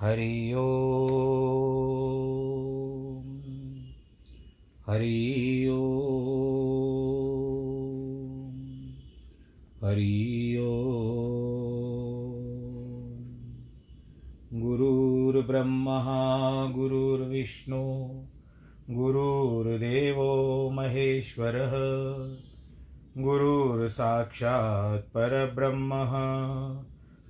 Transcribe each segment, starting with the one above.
हरि ओम। हरि ओम। हरि ओम। गुरुर्ब्रह्मा गुरुर्विष्णु गुरुर्देवो महेश्वरः गुरुर्साक्षात्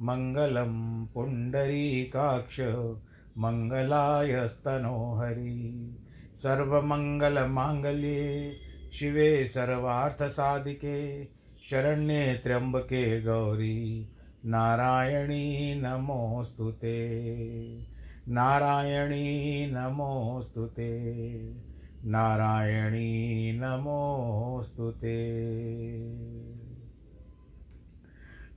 मङ्गलं पुण्डरीकाक्ष मङ्गलायस्तनो हरि सर्वमङ्गलमाङ्गल्ये, शिवे सर्वार्थसाधिके, शरण्ये त्र्यम्बके गौरी। नारायणी नमोऽस्तु ते। नारायणी नमोऽस्तु ते। नारायणी नमोऽस्तु ते।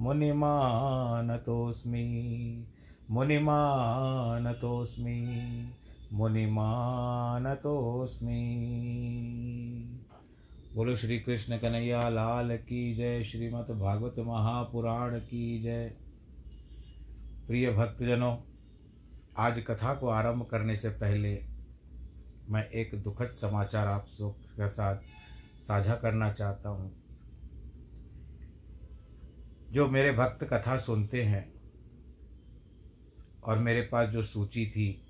मुनिमानतोऽस्मि मुनिमानतोऽस्मि मुनिमानतोऽस्मि। बोलो श्री कृष्ण कन्हैया, लाल की जय, श्रीमद् भागवत महापुराण की जय। प्रिय भक्तजनों, आज कथा को आरंभ करने से पहले मैं एक दुखद समाचार आप सबके साथ साझा करना चाहता हूँ। जो मेरे भक्त कथा सुनते हैं और मेरे पास जो सूची थी,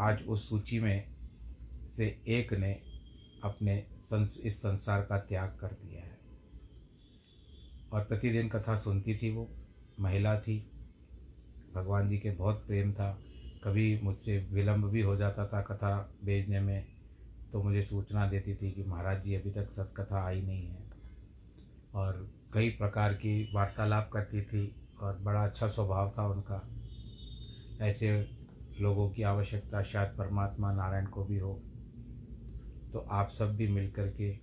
आज उस सूची में से एक ने अपने संस, इस संसार का त्याग कर दिया है। और प्रतिदिन कथा सुनती थी वो, महिला थी, भगवान जी के बहुत प्रेम था, कभी मुझसे विलम्ब भी हो जाता था कथा भेजने में तो मुझे सूचना देती थी कि महाराज जी, अभी तक सत्कथा आई नहीं है। और कई प्रकार की वार्तालाप करती थी और बड़ा अच्छा स्वभाव था उनका। ऐसे लोगों की आवश्यकता शायद परमात्मा नारायण को भी हो। तो आप सब भी मिल कर के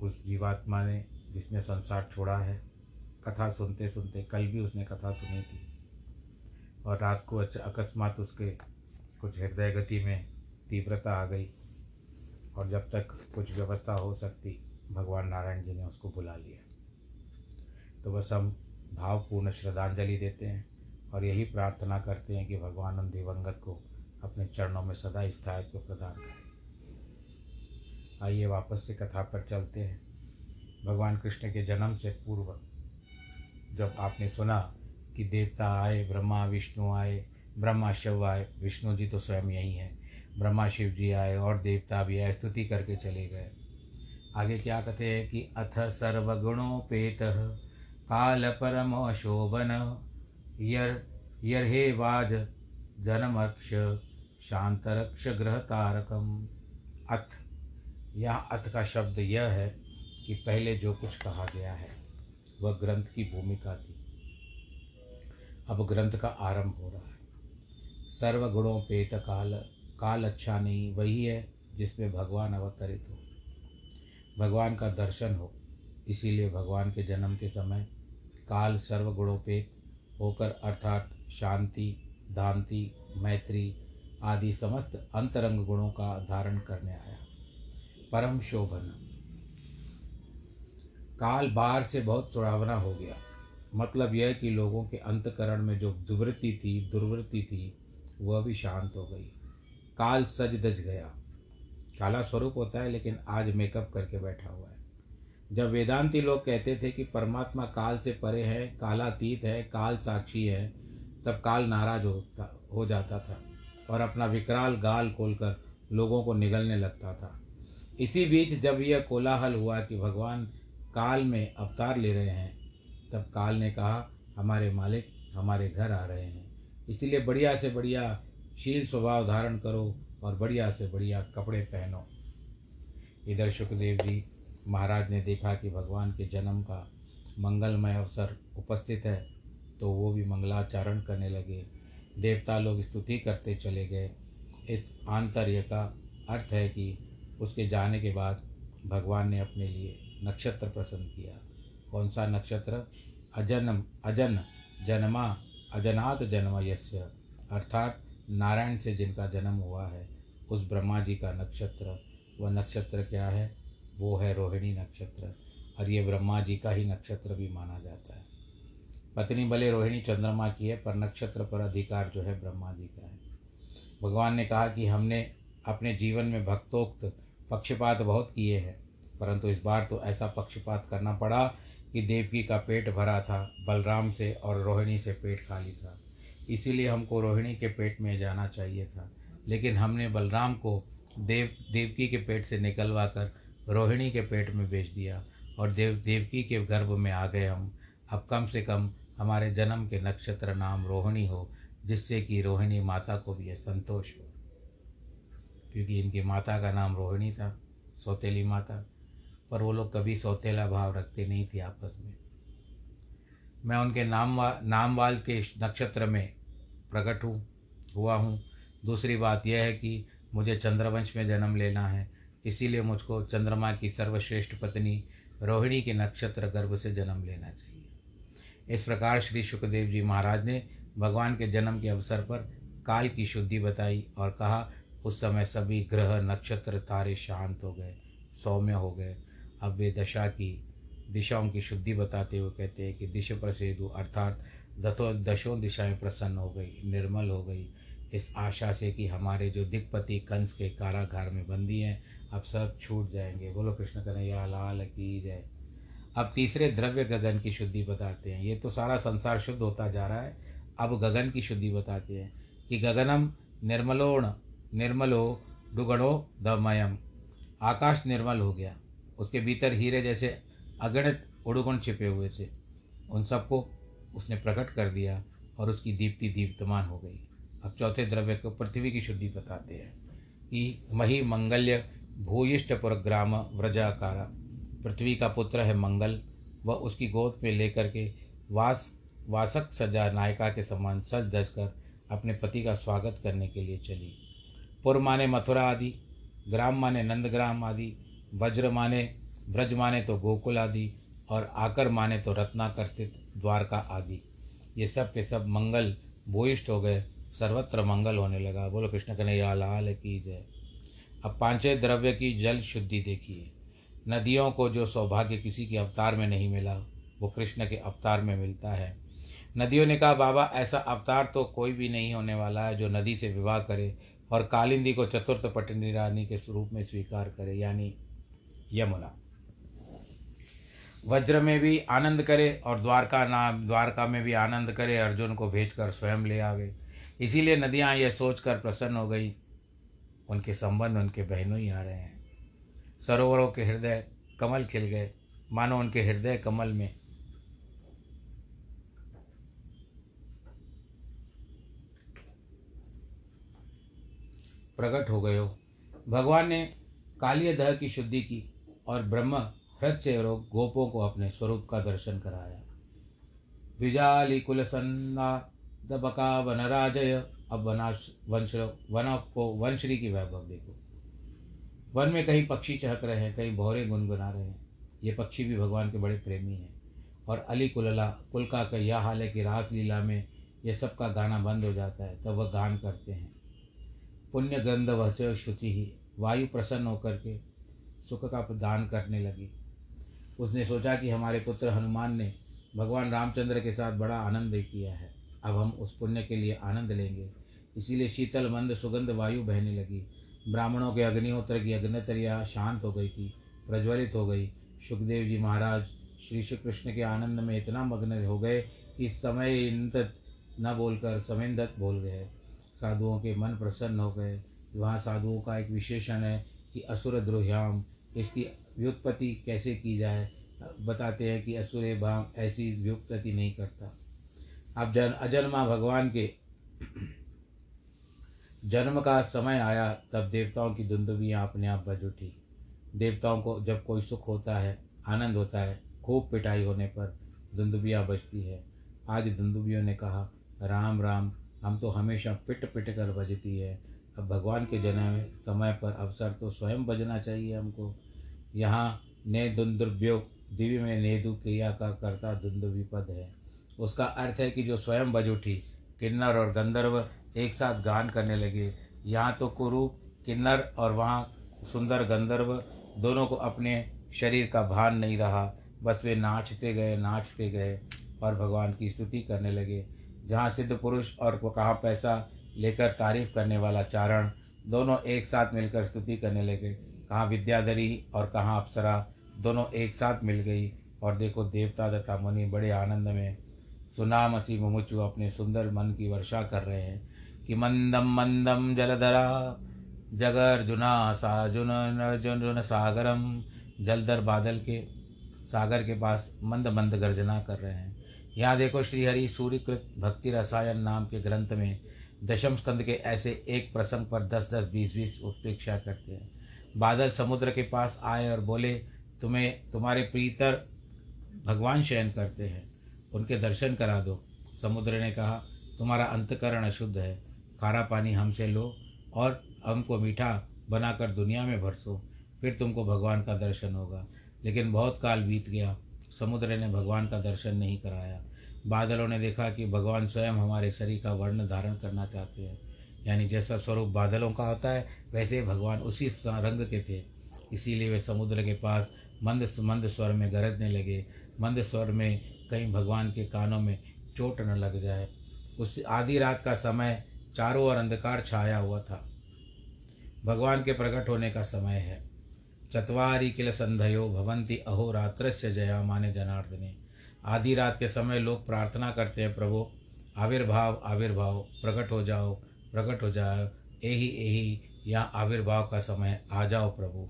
उस जीवात्मा ने जिसने संसार छोड़ा है, कथा सुनते सुनते, कल भी उसने कथा सुनी थी। और रात को अच्छा अकस्मात उसके कुछ हृदय गति में तीव्रता आ गई और जब तक कुछ व्यवस्था हो सकती भगवान नारायण जी ने उसको बुला लिया। तो बस हम भावपूर्ण श्रद्धांजलि देते हैं और यही प्रार्थना करते हैं कि भगवान हम दिवंगत को अपने चरणों में सदा स्थायित्व प्रदान करें। आइए वापस से कथा पर चलते हैं। भगवान कृष्ण के जन्म से पूर्व जब आपने सुना कि देवता आए, ब्रह्मा, विष्णु आए, ब्रह्मा, शिव आए, विष्णु जी तो स्वयं यही हैं। ब्रह्मा, शिव जी आए और देवता भी आए, स्तुति करके चले गए। आगे क्या कहते हैं कि अथ सर्वगुणोपेत काल परम शोभन, यर यर्हे वाज जनमक्ष शांतरक्ष ग्रह तारकम अथ। यहाँ अथ का शब्द यह है कि पहले जो कुछ कहा गया है, वह ग्रंथ की भूमिका थी। अब ग्रंथ का आरंभ हो रहा है। सर्वगुणों पेत काल काल अच्छा नहीं वही है जिसमें भगवान अवतरित हो। भगवान का दर्शन हो। इसीलिए भगवान के जन्म के समय काल सर्वगुणोपेत होकर अर्थात शांति, दांति, मैत्री आदि समस्त अंतरंग गुणों का धारण करने आया। परम शोभन। काल बाहर से बहुत चुड़ावना हो गया। मतलब यह कि लोगों के अंतकरण में जो दुवृत्ति थी, दुर्वृत्ति थी, वह भी शांत हो गई। काल सज दज गया। काला स्वरूप होता है, लेकिन आज मेकअप करके बैठा हुआ है। जब वेदांती लोग कहते थे कि परमात्मा काल से परे है, कालातीत है, काल साक्षी है, तब काल नाराज़ होता, हो जाता था और अपना विकराल गाल खोलकर लोगों को निगलने लगता था। इसी बीच जब यह कोलाहल हुआ कि भगवान काल में अवतार ले रहे हैं, तब काल ने कहा, हमारे मालिक हमारे घर आ रहे हैं। इसीलिए बढ़िया से बढ़िया शील स्वभाव धारण करो और बढ़िया से बढ़िया कपड़े पहनो। इधर सुखदेव जी, महाराज ने देखा कि भगवान के जन्म का मंगलमय अवसर उपस्थित है तो वो भी मंगलाचरण करने लगे। देवता लोग स्तुति करते चले गए। इस आंतर्य का अर्थ है कि उसके जाने के बाद भगवान ने अपने लिए नक्षत्र प्रसन्न किया। कौन सा नक्षत्र? अजनम, अजन, जन्मा अजनात जन्म यस्य, अर्थात नारायण से जिनका जन्म हुआ है, उस ब्रह्मा जी का नक्षत्र, वह नक्षत्र क्या है? वो है रोहिणी नक्षत्र, और ये ब्रह्मा जी का ही नक्षत्र भी माना जाता है। पत्नी भले रोहिणी चंद्रमा की है, पर नक्षत्र पर अधिकार जो है ब्रह्मा जी का है। भगवान ने कहा कि हमने अपने जीवन में भक्तोक्त पक्षपात बहुत किए हैं, परंतु इस बार तो ऐसा पक्षपात करना पड़ा कि देवकी का पेट भरा था, बलराम से और रोहिणी से पेट खाली था। इसीलिए हमको रोहिणी के पेट में जाना चाहिए था। लेकिन हमने बलराम को देव, देवकी के पेट से निकलवा कर रोहिणी के पेट में बेच दिया और देव, देवकी के गर्भ में आ गए हम। अब कम से कम हमारे जन्म के नक्षत्र नाम रोहिणी हो, जिससे कि रोहिणी माता को भी संतोष हो। क्योंकि इनकी माता का नाम रोहिणी था, सौतेली माता। पर वो लोग कभी सौतेला भाव रखते नहीं थे आपस में। मैं उनके नाम वा नामवाल के नक्षत्र में प्रकट हूँ, हुआ हूँ। दूसरी बात यह है कि मुझे चंद्रवंश में जन्म लेना है, इसीलिए मुझको चंद्रमा की सर्वश्रेष्ठ पत्नी रोहिणी के नक्षत्र गर्भ से जन्म लेना चाहिए। इस प्रकार श्री सुखदेव जी महाराज ने भगवान के जन्म के अवसर पर काल की शुद्धि बताई और कहा, उस समय सभी ग्रह नक्षत्र तारे शांत हो गए, सौम्य हो गए। अब वे दशा की दिशाओं की शुद्धि बताते हुए कहते हैं कि दिश प्रसेदु अर्थात दसों दशों दिशाएँ प्रसन्न हो गई, निर्मल हो गई। इस आशा से कि हमारे जो दिक्पति कंस के कारागार में बंदी हैं, अब सब छूट जाएँगे। बोलो कृष्ण कन्हैया, लाल की जय। अब तीसरे द्रव्य गगन की शुद्धि बताते हैं। ये तो सारा संसार शुद्ध होता जा रहा है। अब गगन की शुद्धि बताते हैं कि गगनम निर्मलोण, निर्मलो डुगणो दमयम। आकाश निर्मल हो गया। उसके भीतर हीरे जैसे अगणित उड़गुण छिपे हुए थे। उन सबको उसने प्रकट कर दिया और उसकी दीप्ति दीप्तमान हो गई। अब चौथे द्रव्य को पृथ्वी की शुद्धि बताते हैं कि मही मंगल्य भूयिष्ठपुर ग्राम व्रजाकारा। पृथ्वी का पुत्र है मंगल। वह उसकी गोद में लेकर के वास, वासक सजा नायिका के समान सज धज कर अपने पति का स्वागत करने के लिए चली। पुर माने मथुरा आदि, ग्राम माने नंदग्राम आदि, वज्र माने ब्रज माने तो गोकुल आदि और आकर माने तो रत्नाकर स्थित द्वारका आदि। ये सब के सब मंगल भूयिष्ठ हो गए, सर्वत्र मंगल होने लगा। बोलो, कृष्ण कन्हैया, लाल की जय। अब पाँचवें द्रव्य की जल शुद्धि देखिए। नदियों को जो सौभाग्य किसी के अवतार में नहीं मिला, वो कृष्ण के अवतार में मिलता है। नदियों ने कहा, बाबा, ऐसा अवतार तो कोई भी नहीं होने वाला है जो नदी से विवाह करे और कालिंदी को चतुर्थ पटनी रानी के स्वरूप में स्वीकार करे, यानी यमुना। वज्र में भी आनंद करे और द्वारका नाम, द्वारका में भी आनंद करे, अर्जुन को भेजकर स्वयं ले आवे। इसीलिए नदियाँ यह सोचकर प्रसन्न हो गई। उनके संबंध, उनके बहनों ही आ रहे हैं। सरोवरों के हृदय कमल खिल गए। मानो उनके हृदय कमल में। प्रकट हो गए हो। भगवान ने कालिय दह की शुद्धि की और ब्रह्म हृद से गोपों को अपने स्वरूप का दर्शन कराया। विजाली कुल सन्ना दबका वनराजय। अब वनाश वंश वन को वंशरी की वैभव देखो। वन में कहीं पक्षी चहक रहे हैं, कहीं भौरे गुनगुना रहे हैं। ये पक्षी भी भगवान के बड़े प्रेमी हैं। और अली कुलला कुलका का यह हाल है कि रासलीला में ये सब का गाना बंद हो जाता है, तब वह गान करते हैं। पुण्य गंध वह श्रुति ही वायु प्रसन्न होकर के सुख का दान करने लगी। उसने सोचा कि हमारे पुत्र हनुमान ने भगवान रामचंद्र के साथ बड़ा आनंद किया है। अब हम उस पुण्य के लिए आनंद लेंगे। इसीलिए शीतल मंद सुगंध वायु बहने लगी। ब्राह्मणों के अग्निहोत्र की अग्निचर्या शांत हो गई थी, प्रज्वलित हो गई। सुखदेव जी महाराज श्री श्री कृष्ण के आनंद में इतना मग्न हो गए कि समय इंदत न बोलकर समेंदत बोल गए। साधुओं के मन प्रसन्न हो गए। वहाँ साधुओं का एक विशेषण है कि असुर द्रोह्याम, इसकी व्युत्पत्ति कैसे की जाए, बताते हैं कि असुर भाव ऐसी व्युत्पत्ति नहीं करता। अब जन, अजन्मा भगवान के जन्म का समय आया, तब देवताओं की धुंधुबियाँ अपने आप बज उठी। देवताओं को जब कोई सुख होता है, आनंद होता है, खूब पिटाई होने पर धुंधुबियाँ बजती है। आज धुंधुबियों ने कहा, राम राम, हम तो हमेशा पिट पिट कर बजती है। अब भगवान के जन्म समय पर अवसर तो स्वयं बजना चाहिए हमको। यहाँ ने दुंदुर्भ्यो दिव्य में नेदु क्रिया का कर्ता दुंदुभि पद है। उसका अर्थ है कि जो स्वयं बज उठी, किन्नर और गंधर्व एक साथ गान करने लगे। यहाँ तो कुरु, किन्नर और वहाँ सुंदर गंधर्व दोनों को अपने शरीर का भान नहीं रहा, बस वे नाचते गए नाचते गए और भगवान की स्तुति करने लगे। जहाँ सिद्ध पुरुष और कहाँ पैसा लेकर तारीफ़ करने वाला चारण दोनों एक साथ मिलकर स्तुति करने लगे। कहाँ विद्याधरी और कहाँ अप्सरा दोनों एक साथ मिल गई और देखो देवता तथा मुनि बड़े आनंद में सुनामसी मुमुचु अपने सुंदर मन की वर्षा कर रहे हैं कि मंदम मंदम जलधरा जगर जुना जगर्जुना साजुन अर्जुन सागरम, जलधर बादल के सागर के पास मंद मंद गर्जना कर रहे हैं। यहाँ देखो श्रीहरि सूर्यकृत भक्ति रसायन नाम के ग्रंथ में दशम स्कंद के ऐसे एक प्रसंग पर दस दस बीस बीस उपेक्षा करते हैं। बादल समुद्र के पास आए और बोले, तुम्हें तुम्हारे प्रीतर भगवान शयन करते हैं। उनके दर्शन करा दो। समुद्र ने कहा, तुम्हारा अंतकरण अशुद्ध है। खारा पानी हमसे लो और हमको मीठा बनाकर दुनिया में भरसो फिर तुमको भगवान का दर्शन होगा। लेकिन बहुत काल बीत गया। समुद्र ने भगवान का दर्शन नहीं कराया। बादलों ने देखा कि भगवान स्वयं हमारे शरीर का वर्ण धारण करना चाहते हैं। यानी जैसा स्वरूप बादलों का होता है, वैसे भगवान उसी रंग के थे। इसीलिए वे समुद्र के पास मंद मंद स्वर में गरजने लगे। मंद स्वर में कहीं भगवान के कानों में चोट न लग जाए। उस आधी रात का समय चारों ओर अंधकार छाया हुआ था। भगवान के प्रकट होने का समय है। चतवारी किल संधयो भवंती अहोरात्रस्य जया माने जनार्दने। आधी रात के समय लोग प्रार्थना करते हैं, प्रभु, आविर्भाव आविर्भाव, प्रकट हो जाओ। प्रकट हो जाओ यही यही यहाँ आविर्भाव का समय आ जाओ प्रभु।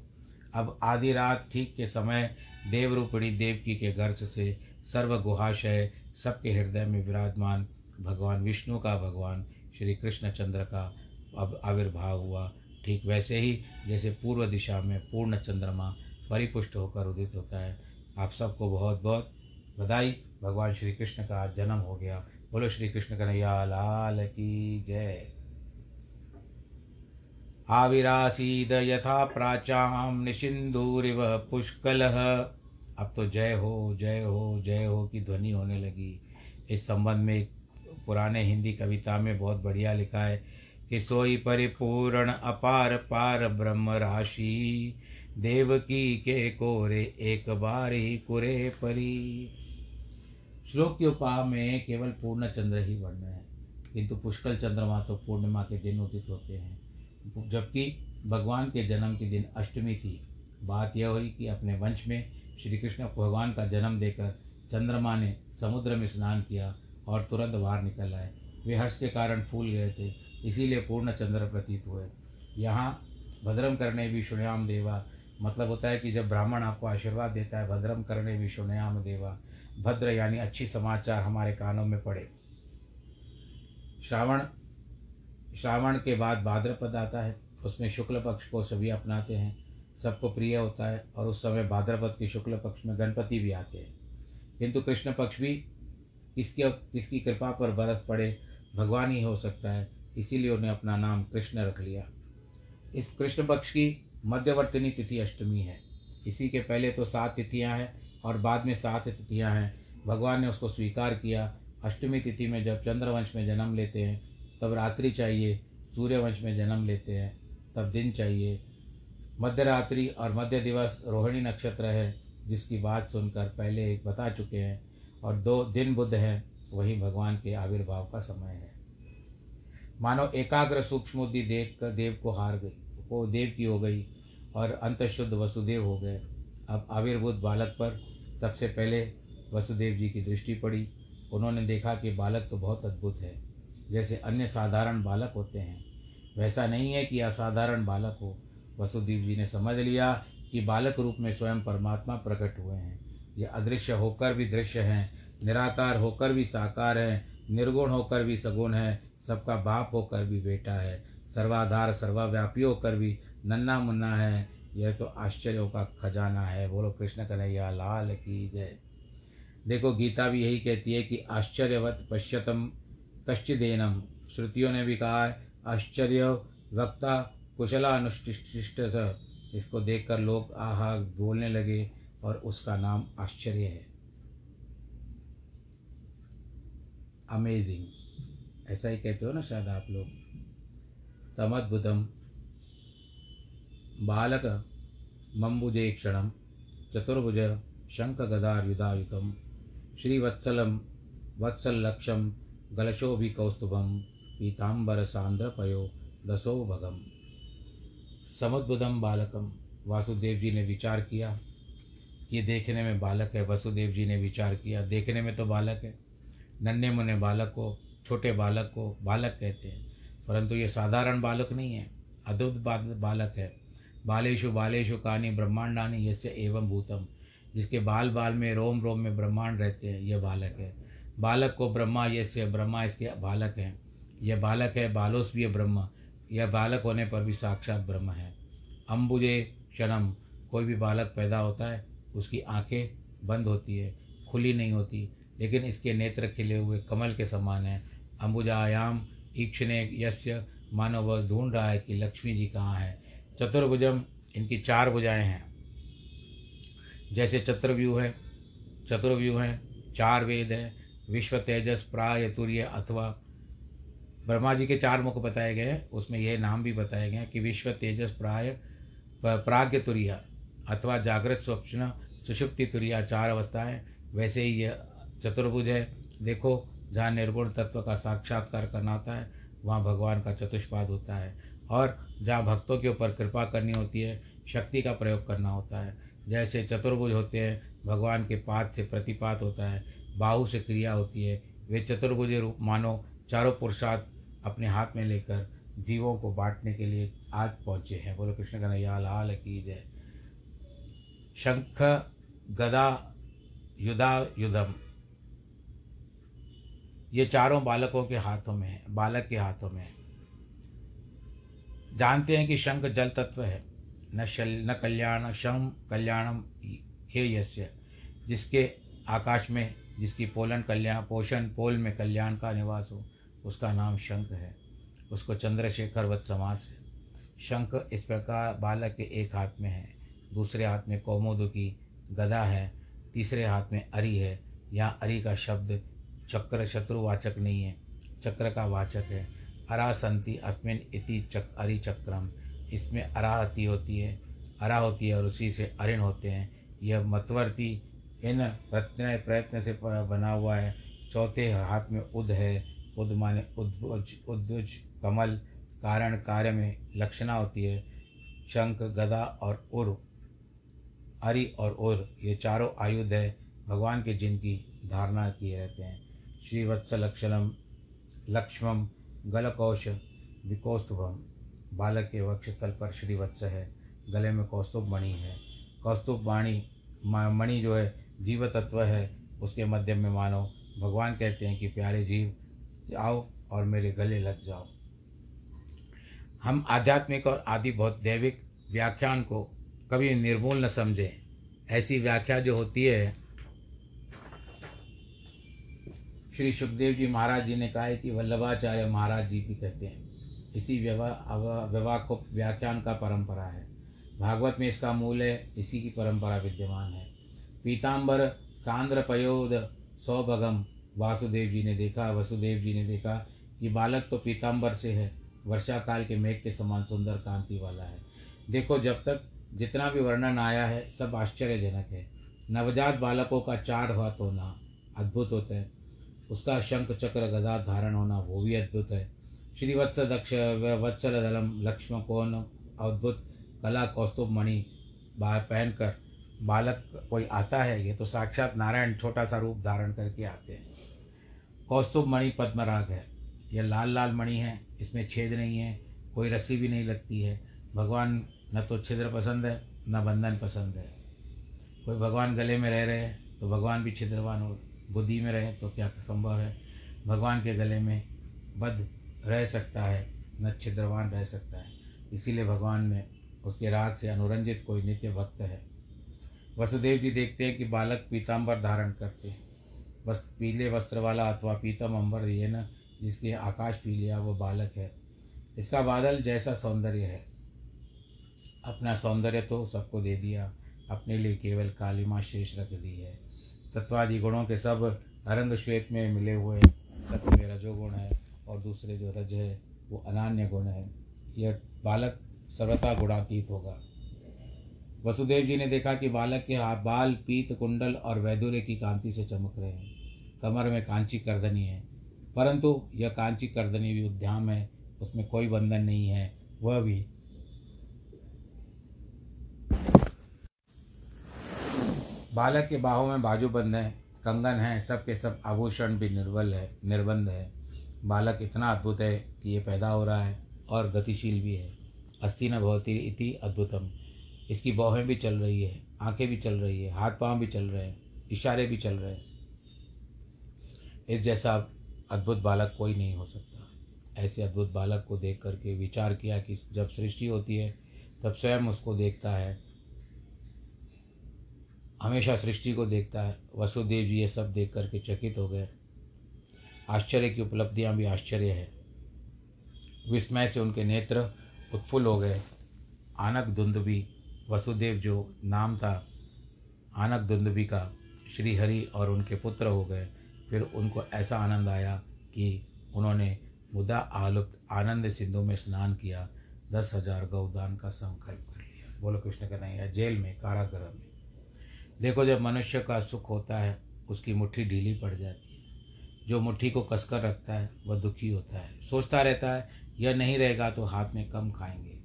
अब आधी रात ठीक के समय देवरूपिणी देवकी के गर्ज से सर्व गुहाशय सबके हृदय में विराजमान भगवान विष्णु का, भगवान श्री कृष्ण चंद्र का अब आविर्भाव हुआ। ठीक वैसे ही जैसे पूर्व दिशा में पूर्ण चंद्रमा परिपुष्ट होकर उदित होता है। आप सबको बहुत बहुत बधाई। भगवान श्री कृष्ण का जन्म हो गया। बोलो श्री कृष्ण कन्हैया, लाल की जय। आविरासीद यथा प्राचाम निशिंदूरिव पुष्कल। अब तो जय हो जय हो जय हो की ध्वनि होने लगी। इस संबंध में पुराने हिंदी कविता में बहुत बढ़िया लिखा है कि सोई परिपूर्ण अपार पार ब्रह्म राशि देवकी के कोरे एक बार ही कुरे परी। श्लोक के उपा में केवल पूर्ण चंद्र ही वर्ण है, किंतु पुष्कल चंद्रमा तो पूर्णिमा के दिन उदित होते हैं। जबकि भगवान के जन्म के दिन अष्टमी थी। बात यह हुई कि अपने वंश में श्री कृष्ण भगवान का जन्म देकर चंद्रमा ने समुद्र में स्नान किया और तुरंत बाहर निकल आए। वे हर्ष के कारण फूल गए थे, इसीलिए पूर्ण चंद्र प्रतीत हुए। यहाँ भद्रम करने भी शुण्याम देवा। मतलब होता है कि जब ब्राह्मण आपको आशीर्वाद देता है, भद्रम करने भी शुण्याम देवा। भद्र यानी अच्छी समाचार हमारे कानों में पड़े। श्रावण श्रावण के बाद भाद्रपद आता है, उसमें शुक्ल पक्ष को सभी अपनाते हैं, सबको प्रिय होता है और उस समय भाद्रपद के शुक्ल पक्ष में गणपति भी आते हैं। किंतु कृष्ण पक्ष भी किसके किसकी कृपा पर बरस पड़े, भगवान ही हो सकता है, इसीलिए उन्हें अपना नाम कृष्ण रख लिया। इस कृष्ण पक्ष की मध्यवर्तनी तिथि अष्टमी है। इसी के पहले तो सात तिथियाँ हैं और बाद में सात तिथियाँ हैं। भगवान ने उसको स्वीकार किया। अष्टमी तिथि में जब चंद्रवंश में जन्म लेते हैं तब रात्रि चाहिए, सूर्यवंश में जन्म लेते हैं, तब दिन चाहिए। मध्य रात्रि और मध्य दिवस रोहिणी नक्षत्र है, जिसकी बात सुनकर पहले एक बता चुके हैं, और दो दिन बुद्ध हैं, वही भगवान के आविर्भाव का समय है। मानो एकाग्र सूक्ष्म देख कर देव को हार गई वो देव की हो गई, और अंतशुद्ध वसुदेव हो गए। अब आविर्भूत बालक पर सबसे पहले वसुदेव जी की दृष्टि पड़ी। उन्होंने देखा कि बालक तो बहुत अद्भुत है। जैसे अन्य साधारण बालक होते हैं। वैसा नहीं है कि असाधारण बालक हो। वसुदेव जी ने समझ लिया कि बालक रूप में स्वयं परमात्मा प्रकट हुए हैं। ये अदृश्य होकर भी दृश्य हैं, निराकार होकर भी साकार हैं, निर्गुण होकर भी सगुण है, सबका बाप होकर भी बेटा है, सर्वाधार, सर्वव्यापी होकर भी नन्ना मुन्ना है। यह तो आश्चर्यों का खजाना है। बोलो कृष्ण कन्हैया, लाल की जय। देखो, गीता भी यही कहती है कि आश्चर्यवत पश्यतम कश्चिदेनम श्रुतियों ने भी कहा है आश्चर्य वक्ता कुशलानुष्टिष्ट इसको देखकर लोग आहा बोलने लगे और उसका नाम आश्चर्य है। अमेजिंग ऐसा ही कहते हो ना शायद आप लोग। तमद्भुतम। बालक मम्बुजे क्षण चतुर्भुज शंख गदायुधायुतम श्रीवत्सलम वत्सलक्षम गलशोभि कौस्तुभम पीताम्बर सांद्रपयो दसो भगम। समुद्भुतम बालकम वासुदेव जी ने विचार किया। कि देखने में बालक है वसुदेव जी ने विचार किया। देखने में तो बालक है। नन्हे मुन्ने बालक को छोटे बालक को बालक कहते हैं। परंतु ये साधारण बालक नहीं है। अद्भुत बालक है। बालेशु बालेशु कहानी ब्रह्मांडानी यस्य एवं भूतम। जिसके बाल बाल में रोम रोम में ब्रह्मांड रहते हैं यह बालक है। बालक को ब्रह्मा यस्य ब्रह्मा, इसके बालक हैं। यह बालक है बालोस्वीय ब्रह्म। यह बालक होने पर भी साक्षात ब्रह्म है। अम्बुजे क्षणम कोई भी बालक पैदा होता है, उसकी आँखें बंद होती है, खुली नहीं होती, लेकिन इसके नेत्र खिले हुए कमल के समान है। अम्बुजायाम ईक्षणे यस्य मानव वह ढूंढ रहा है कि लक्ष्मी जी कहाँ है। चतुर्भुजम, इनकी चार भुजाएँ हैं। जैसे चतुर्व्यूह है, चतुर्व्यूह हैं, चार वेद है विश्व तेजस प्राय तुर्य अथवा ब्रह्मा जी के चार मुख बताए गए हैं। उसमें यह नाम भी बताए गए हैं कि विश्व तेजस प्राय प्राग्ञ तुरिया अथवा जागृत स्वप्न सुषुप्ति तुरिया चार अवस्थाएँ। वैसे ही यह चतुर्भुज है। देखो, जहाँ निर्गुण तत्व का साक्षात्कार करना होता है, वहाँ भगवान का चतुष्पाद होता है। और जहाँ भक्तों के ऊपर कृपा करनी होती है, शक्ति का प्रयोग करना होता है। जैसे चतुर्भुज होते हैं, भगवान के पाद से प्रतिपात होता है। बाहु से क्रिया होती है। वे चतुर्भुज रूप मानो चारों पुरुषार्थ अपने हाथ में लेकर जीवों को बांटने के लिए आज पहुँचे हैं। बोलो, कृष्ण कन्हैया लाल की जय। शंख गदा युधा युधम। ये चारों बालकों के हाथों में है, बालक के हाथों में है। जानते हैं कि शंख जल तत्व है। न शल, न कल्याण, शम कल्याणम खेयस्य जिसके आकाश में जिसकी पोलन कल्याण, पोषण पोल में कल्याण का निवास हो, उसका नाम शंख है। उसको चंद्रशेखर वत समास है। शंख इस प्रकार बालक के एक हाथ में है, दूसरे हाथ में कौमोद की गदा है, तीसरे हाथ में अरी है। यहाँ अरी का शब्द चक्र शत्रुवाचक नहीं है, चक्र का वाचक है। अरासंति अस्मिन इति चक, अरि चक्रम। इसमें अराहति होती है, अरा होती है और उसी से अरिण होते हैं। यह मतवर्ती इन प्रत्यय प्रयत्न से बना हुआ है। चौथे हाथ में उद है। उद माने उद्भुज उद्भुज, कमल, कारण कार्य में लक्षणा होती है। शंख, गदा और उर, अरि और उर, ये चारों आयुध है। भगवान के जिनकी धारणा किए रहते हैं। श्रीवत्स लक्षणम लक्ष्मम, गलकौश, विकौस्तुभम। बालक के वक्षस्थल पर श्रीवत्स है। गले में कौस्तुभ मणि है। कौस्तुभ वाणी मणि जो है जीव तत्व है, उसके मध्य में मानो, भगवान कहते हैं कि प्यारे जीव, आओ और मेरे गले लग जाओ। हम आध्यात्मिक और आदि बहुत दैविक व्याख्यान को कभी निर्मूल न समझें। ऐसी व्याख्या जो होती है, श्री सुखदेव जी महाराज जी ने कहा है कि वल्लभाचार्य महाराज जी भी कहते हैं, इसी व्यवहार को व्याख्यान का परंपरा है। भागवत में इसका मूल है, इसी की परंपरा विद्यमान है। पीताम्बर सांद्र पयोद सौभगम। वासुदेव जी ने देखा वसुदेव जी ने देखा कि बालक तो पीताम्बर से है वर्षा काल के मेघ के समान सुंदर कांति वाला है। देखो, जब तक जितना भी वर्णन आया है, सब आश्चर्यजनक है। नवजात बालकों का चार हाथ होना अद्भुत होता है। उसका शंख चक्र गदा धारण होना वो भी अद्भुत है। श्रीवत्स दक्ष वत्सल दलम कौन अद्भुत कला कौस्तुभ मणि पहनकर बालक कोई आता है ये तो साक्षात नारायण छोटा सा रूप धारण करके आते हैं। कौस्तुभ मणि पद्मराग है। यह लाल लाल मणि है, इसमें छेद नहीं है, कोई रस्सी भी नहीं लगती है। भगवान न तो छिद्र पसंद है, न बंधन पसंद है। कोई भगवान गले में रह रहे हैं तो भगवान भी छिद्रवान हो, बुद्धि में रहे तो क्या संभव है? भगवान के गले में बद्ध रह सकता है, न छिद्रवान रह सकता है। इसीलिए भगवान में उसके राग से अनुरंजित कोई नित्य भक्त है। वसुदेव जी देखते हैं कि बालक पीताम्बर धारण करते हैं। बस पीले वस्त्र वाला अथवा पीतम अम्बर ये न, जिसके आकाश पी लिया वो बालक है। इसका बादल जैसा सौंदर्य है। अपना सौंदर्य तो सबको दे दिया। अपने लिए केवल कालिमा शेष रख दी है। तत्वादि गुणों के सब अरंग श्वेत में मिले हुए सत्य में रजोगुण है और दूसरे जो रज है, वो अनान्य गुण है। यह बालक सर्वथा गुणातीत होगा। वसुदेव जी ने देखा कि बालक के हाथ बाल, पीत, कुंडल और वैदुर्य की कांति से चमक रहे हैं। कमर में कांची करदनी है। परंतु यह कांची करदनी भी उद्याम है। उसमें कोई बंधन नहीं है। वह भी। बालक के बाहों में बाजूबंद है, कंगन है सब के सब आभूषण भी निर्बल है, निर्बंध है। बालक इतना अद्भुत है कि ये पैदा हो रहा है और गतिशील भी है। अस्थि न भवती इति अद्भुतम। इसकी बौहें भी चल रही है, आँखें भी चल रही है, हाथ पाँव भी चल रहे हैं, इशारे भी चल रहे हैं। इस जैसा अद्भुत बालक कोई नहीं हो सकता। ऐसे अद्भुत बालक को देख करके विचार किया कि जब सृष्टि होती है, तब स्वयं उसको देखता है। हमेशा सृष्टि को देखता है। वसुदेव जी ये सब देख करके चकित हो गए। आश्चर्य की उपलब्धियाँ भी आश्चर्य है। विस्मय से उनके नेत्र उत्फुल्ल हो गए। आनक धुंदबी वसुदेव जो नाम था, आनक धुंदबी का श्री हरि और उनके पुत्र हो गए। फिर उनको ऐसा आनंद आया कि उन्होंने मुदा आलुप्त आनंद सिंधु में स्नान किया। दस हज़ार गौदान का संकल्प कर लिया। बोलो, कृष्ण का नहीं जेल में, कारागृह में। देखो, जब मनुष्य का सुख होता है, उसकी मुट्ठी ढीली पड़ जाती है। जो मुट्ठी को कसकर रखता है, वह दुखी होता है। सोचता रहता है, यह नहीं रहेगा तो हाथ में कम खाएँगे।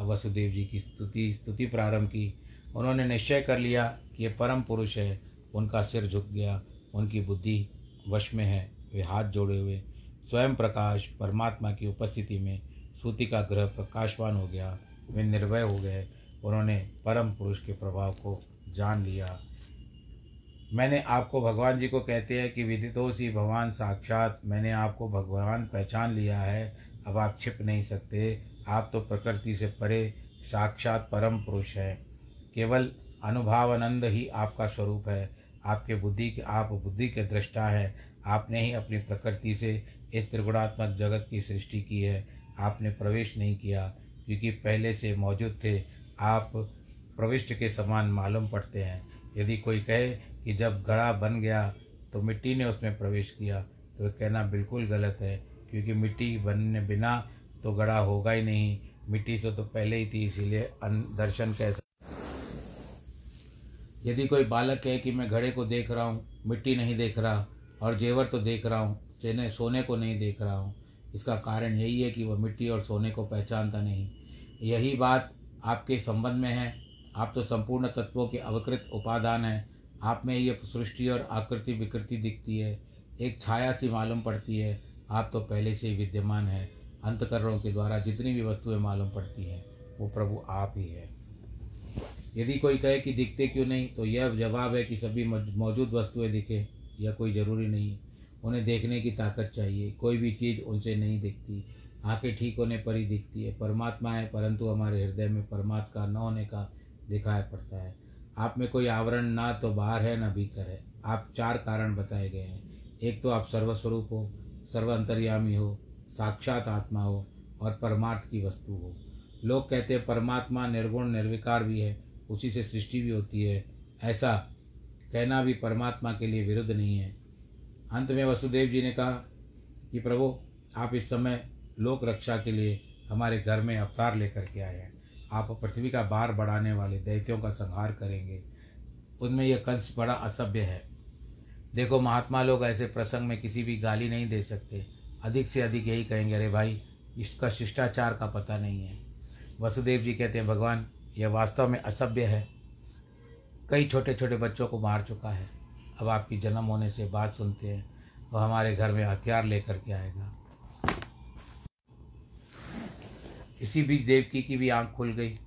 अब वसुदेव जी की स्तुति स्तुति प्रारंभ की। उन्होंने निश्चय कर लिया कि ये परम पुरुष है, उनका सिर झुक गया, उनकी बुद्धि वश में है, वे हाथ जोड़े हुए। स्वयं प्रकाश परमात्मा की उपस्थिति में सूती का ग्रह प्रकाशवान हो गया, वे निर्भय हो गए। उन्होंने परम पुरुष के प्रभाव को जान लिया। मैंने आपको भगवान जी को कहते हैं कि विदितोषी भगवान साक्षात, मैंने आपको भगवान पहचान लिया है, अब आप छिप नहीं सकते। आप तो प्रकृति से परे साक्षात परम पुरुष हैं। केवल अनुभावानंद ही आपका स्वरूप है। आपके बुद्धि के आप बुद्धि के दृष्टा हैं। आपने ही अपनी प्रकृति से इस त्रिगुणात्मक जगत की सृष्टि की है। आपने प्रवेश नहीं किया, क्योंकि पहले से मौजूद थे। आप प्रविष्ट के समान मालूम पड़ते हैं। यदि कोई कहे कि जब घड़ा बन गया तो मिट्टी ने उसमें प्रवेश किया तो कहना बिल्कुल गलत है, क्योंकि मिट्टी बनने बिना तो घड़ा होगा ही नहीं। मिट्टी से तो पहले ही थी, इसीलिए दर्शन कैसा यदि कोई बालक कहे कि मैं घड़े को देख रहा हूँ, मिट्टी नहीं देख रहा और जेवर तो देख रहा हूँ सेने सोने को नहीं देख रहा हूँ, इसका कारण यही है कि वह मिट्टी और सोने को पहचानता नहीं। यही बात आपके संबंध में है। आप तो संपूर्ण तत्वों के अवकृत उपादान हैं। आप में ये सृष्टि और आकृति विकृति दिखती है। एक छाया सी मालूम पड़ती है। आप तो पहले से विद्यमान है। अंतकरणों के द्वारा जितनी भी वस्तुएँ मालूम पड़ती हैं, वो प्रभु आप ही है। यदि कोई कहे कि दिखते क्यों नहीं तो यह जवाब है कि सभी मौजूद वस्तुएँ दिखे, यह कोई ज़रूरी नहीं। उन्हें देखने की ताकत चाहिए, कोई भी चीज़ उनसे नहीं दिखती। आँखें ठीक होने पर ही दिखती है। परमात्मा है, परंतु हमारे हृदय में परमात्मा का न होने का दिखाई पड़ता है। आप में कोई आवरण ना तो बाहर है, ना भीतर है। आप चार कारण बताए गए हैं। एक तो आप सर्वस्वरूप हो, सर्वअंतर्यामी हो साक्षात आत्मा हो और परमार्थ की वस्तु हो। लोग कहते हैं परमात्मा निर्गुण, निर्विकार भी है, उसी से सृष्टि भी होती है। ऐसा कहना भी परमात्मा के लिए विरुद्ध नहीं है। अंत में वसुदेव जी ने कहा कि, प्रभु, आप इस समय लोक रक्षा के लिए हमारे घर में अवतार लेकर के आए हैं। आप पृथ्वी का भार बढ़ाने वाले दैत्यों का संहार करेंगे। उनमें यह कंस बड़ा असभ्य है। देखो, महात्मा लोग ऐसे प्रसंग में किसी भी गाली नहीं दे सकते। अधिक से अधिक यही कहेंगे, अरे भाई, इसका शिष्टाचार का पता नहीं है। वसुदेव जी कहते हैं, भगवान, यह वास्तव में असभ्य है। कई छोटे छोटे बच्चों को मार चुका है। अब आपकी जन्म होने से बात सुनते हैं, वह हमारे घर में हथियार लेकर के आएगा। इसी बीच देवकी की भी आँख खुल गई।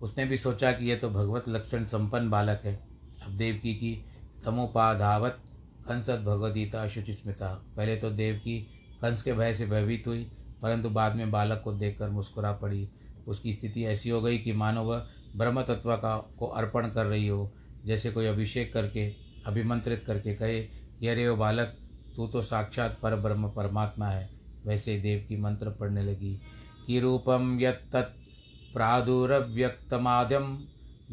उसने भी सोचा कि यह तो भगवत लक्षण संपन्न बालक है। अब देवकी की तमोपाधावत कंसत भगवदीता शुचिस्मिता पहले तो देवकी कंस के भय से भयभीत हुई, परंतु बाद में बालक को देखकर मुस्कुरा पड़ी। उसकी स्थिति ऐसी हो गई कि मानो वह ब्रह्म तत्व का, को अर्पण कर रही हो, जैसे कोई अभिषेक करके, अभिमंत्रित करके कहे कि अरे वो बालक, तू तो साक्षात पर ब्रह्म परमात्मा है। वैसे देव की मंत्र पढ़ने लगी, कि रूपं यत्तत् प्रादुरव्यक्तमाद्यं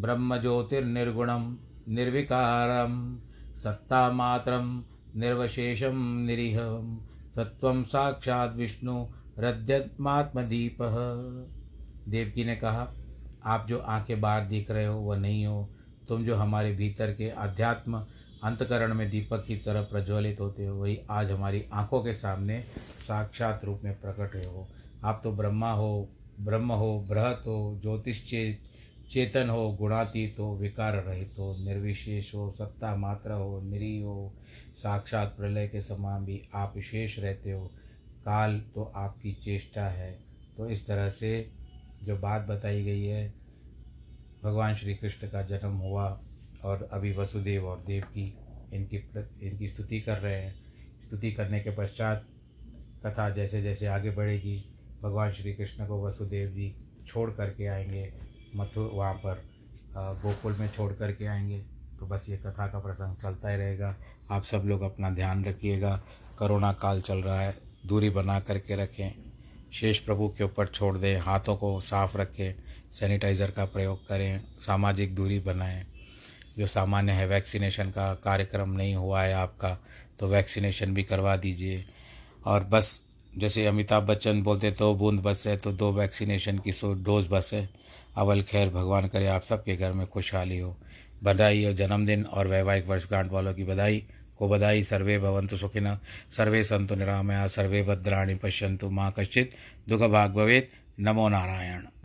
ब्रह्मज्योतिर्निर्गुणं निर्विकारं सत्तामात्रं निर्वशेषम निरीहं। सत्वं साक्षात विष्णु रद्यत्मात्मदीपः देवकी ने कहा, आप जो आँखें बाहर दिख रहे हो, वह नहीं हो। तुम जो हमारे भीतर के अध्यात्म अंतकरण में दीपक की तरह प्रज्वलित होते हो, वही आज हमारी आँखों के सामने साक्षात रूप में प्रकट हो। आप तो ब्रह्मा हो, ब्रह्म हो, बृहत हो ज्योतिष चे चेतन हो, गुणातीत हो विकार रहित हो, निर्विशेष हो, सत्ता मात्र हो, निरी हो, साक्षात प्रलय के समान भी आप विशेष रहते हो। काल तो आपकी चेष्टा है। तो इस तरह से जो बात बताई गई है, भगवान श्री कृष्ण का जन्म हुआ और अभी वसुदेव और देव की इनकी इनकी स्तुति कर रहे हैं। स्तुति करने के पश्चात कथा जैसे जैसे आगे बढ़ेगी, भगवान श्री कृष्ण को वसुदेव जी छोड़ करके आएँगे। मथु वहाँ पर गोकुल में छोड़ करके आएँगे। तो बस ये कथा का प्रसंग चलता ही रहेगा। आप सब लोग अपना ध्यान रखिएगा। करोना काल चल रहा है। दूरी बना करके रखें। शेष प्रभु के ऊपर छोड़ दें। हाथों को साफ़ रखें। सैनिटाइज़र का प्रयोग करें। सामाजिक दूरी बनाएँ। जो सामान्य है, वैक्सीनेशन का कार्यक्रम नहीं हुआ है आपका तो वैक्सीनेशन भी करवा दीजिए। और बस जैसे अमिताभ बच्चन बोलते तो बूंद बस है तो दो वैक्सीनेशन की सो डोज बस है। अवल खैर, भगवान करे आप सबके घर में खुशहाली हो। बधाई और जन्मदिन और वैवाहिक वर्षगांठ वालों की बधाई। को बधाई, सर्वे भवंतु सुखिन। सर्वे संतु निरामया, सर्वे भद्राणी पश्यंतु माँ कश्चित। दुख भाग भवेद नमो नारायण।